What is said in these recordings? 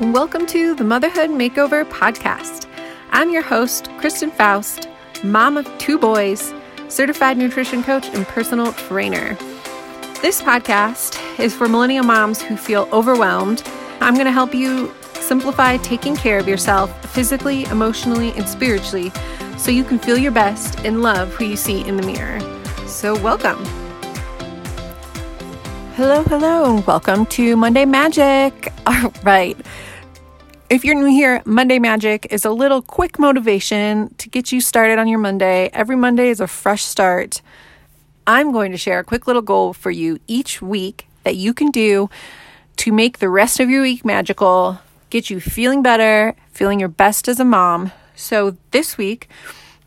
Welcome to the Motherhood Makeover Podcast. I'm your host, Kristen Faust, mom of two boys, certified nutrition coach, and personal trainer. This podcast is for millennial moms who feel overwhelmed. I'm going to help you simplify taking care of yourself physically, emotionally, and spiritually so you can feel your best and love who you see in the mirror. So, welcome. Hello, hello, and welcome to Monday Magic. All right. If you're new here, Monday Magic is a little quick motivation to get you started on your Monday. Every Monday is a fresh start. I'm going to share a quick little goal for you each week that you can do to make the rest of your week magical, get you feeling better, feeling your best as a mom. So this week,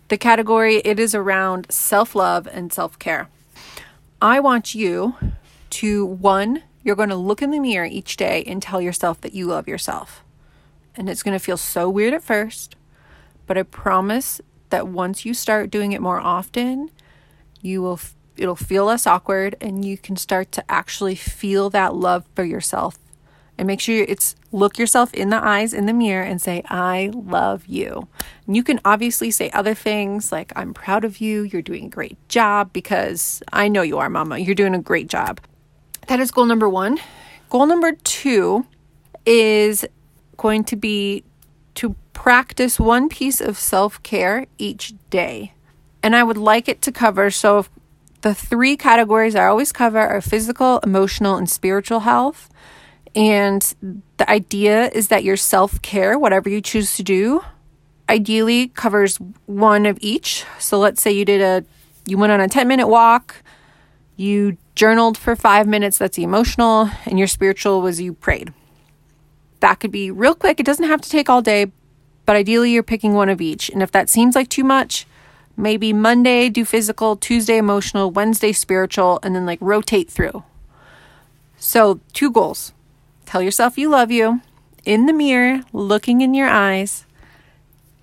the category it is around self-love and self-care. I want you to one, you're going to look in the mirror each day and tell yourself that you love yourself. And it's going to feel so weird at first, but I promise that once you start doing it more often, you will it'll feel less awkward and you can start to actually feel that love for yourself. And make sure it's look yourself in the eyes in the mirror and say I love you. And you can obviously say other things like I'm proud of you, you're doing a great job because I know you are mama. You're doing a great job. That is goal number one. Goal number two is going to be to practice one piece of self care each day. And I would like it to cover so the three categories I always cover are physical, emotional, and spiritual health. And the idea is that your self care, whatever you choose to do, ideally covers one of each. So let's say you did a you went on a 10 minute walk, you journaled for five minutes, that's emotional, and your spiritual was you prayed. That could be real quick. It doesn't have to take all day, but ideally you're picking one of each. And if that seems like too much, maybe Monday do physical, Tuesday emotional, Wednesday spiritual, and then like rotate through. So, two goals tell yourself you love you in the mirror, looking in your eyes.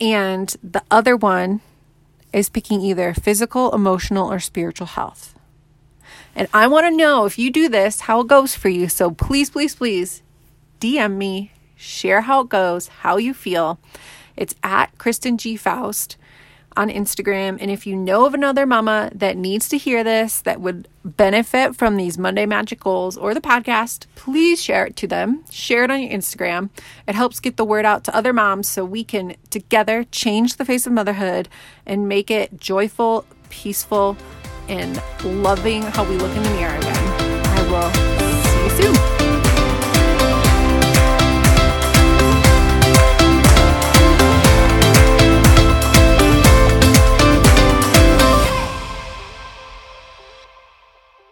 And the other one is picking either physical, emotional, or spiritual health. And I want to know if you do this, how it goes for you. So please, please, please DM me, share how it goes, how you feel. It's at Kristen G. Faust on Instagram. And if you know of another mama that needs to hear this, that would benefit from these Monday Magic Goals or the podcast, please share it to them. Share it on your Instagram. It helps get the word out to other moms so we can together change the face of motherhood and make it joyful, peaceful, and loving how we look in the mirror again. I will see you soon.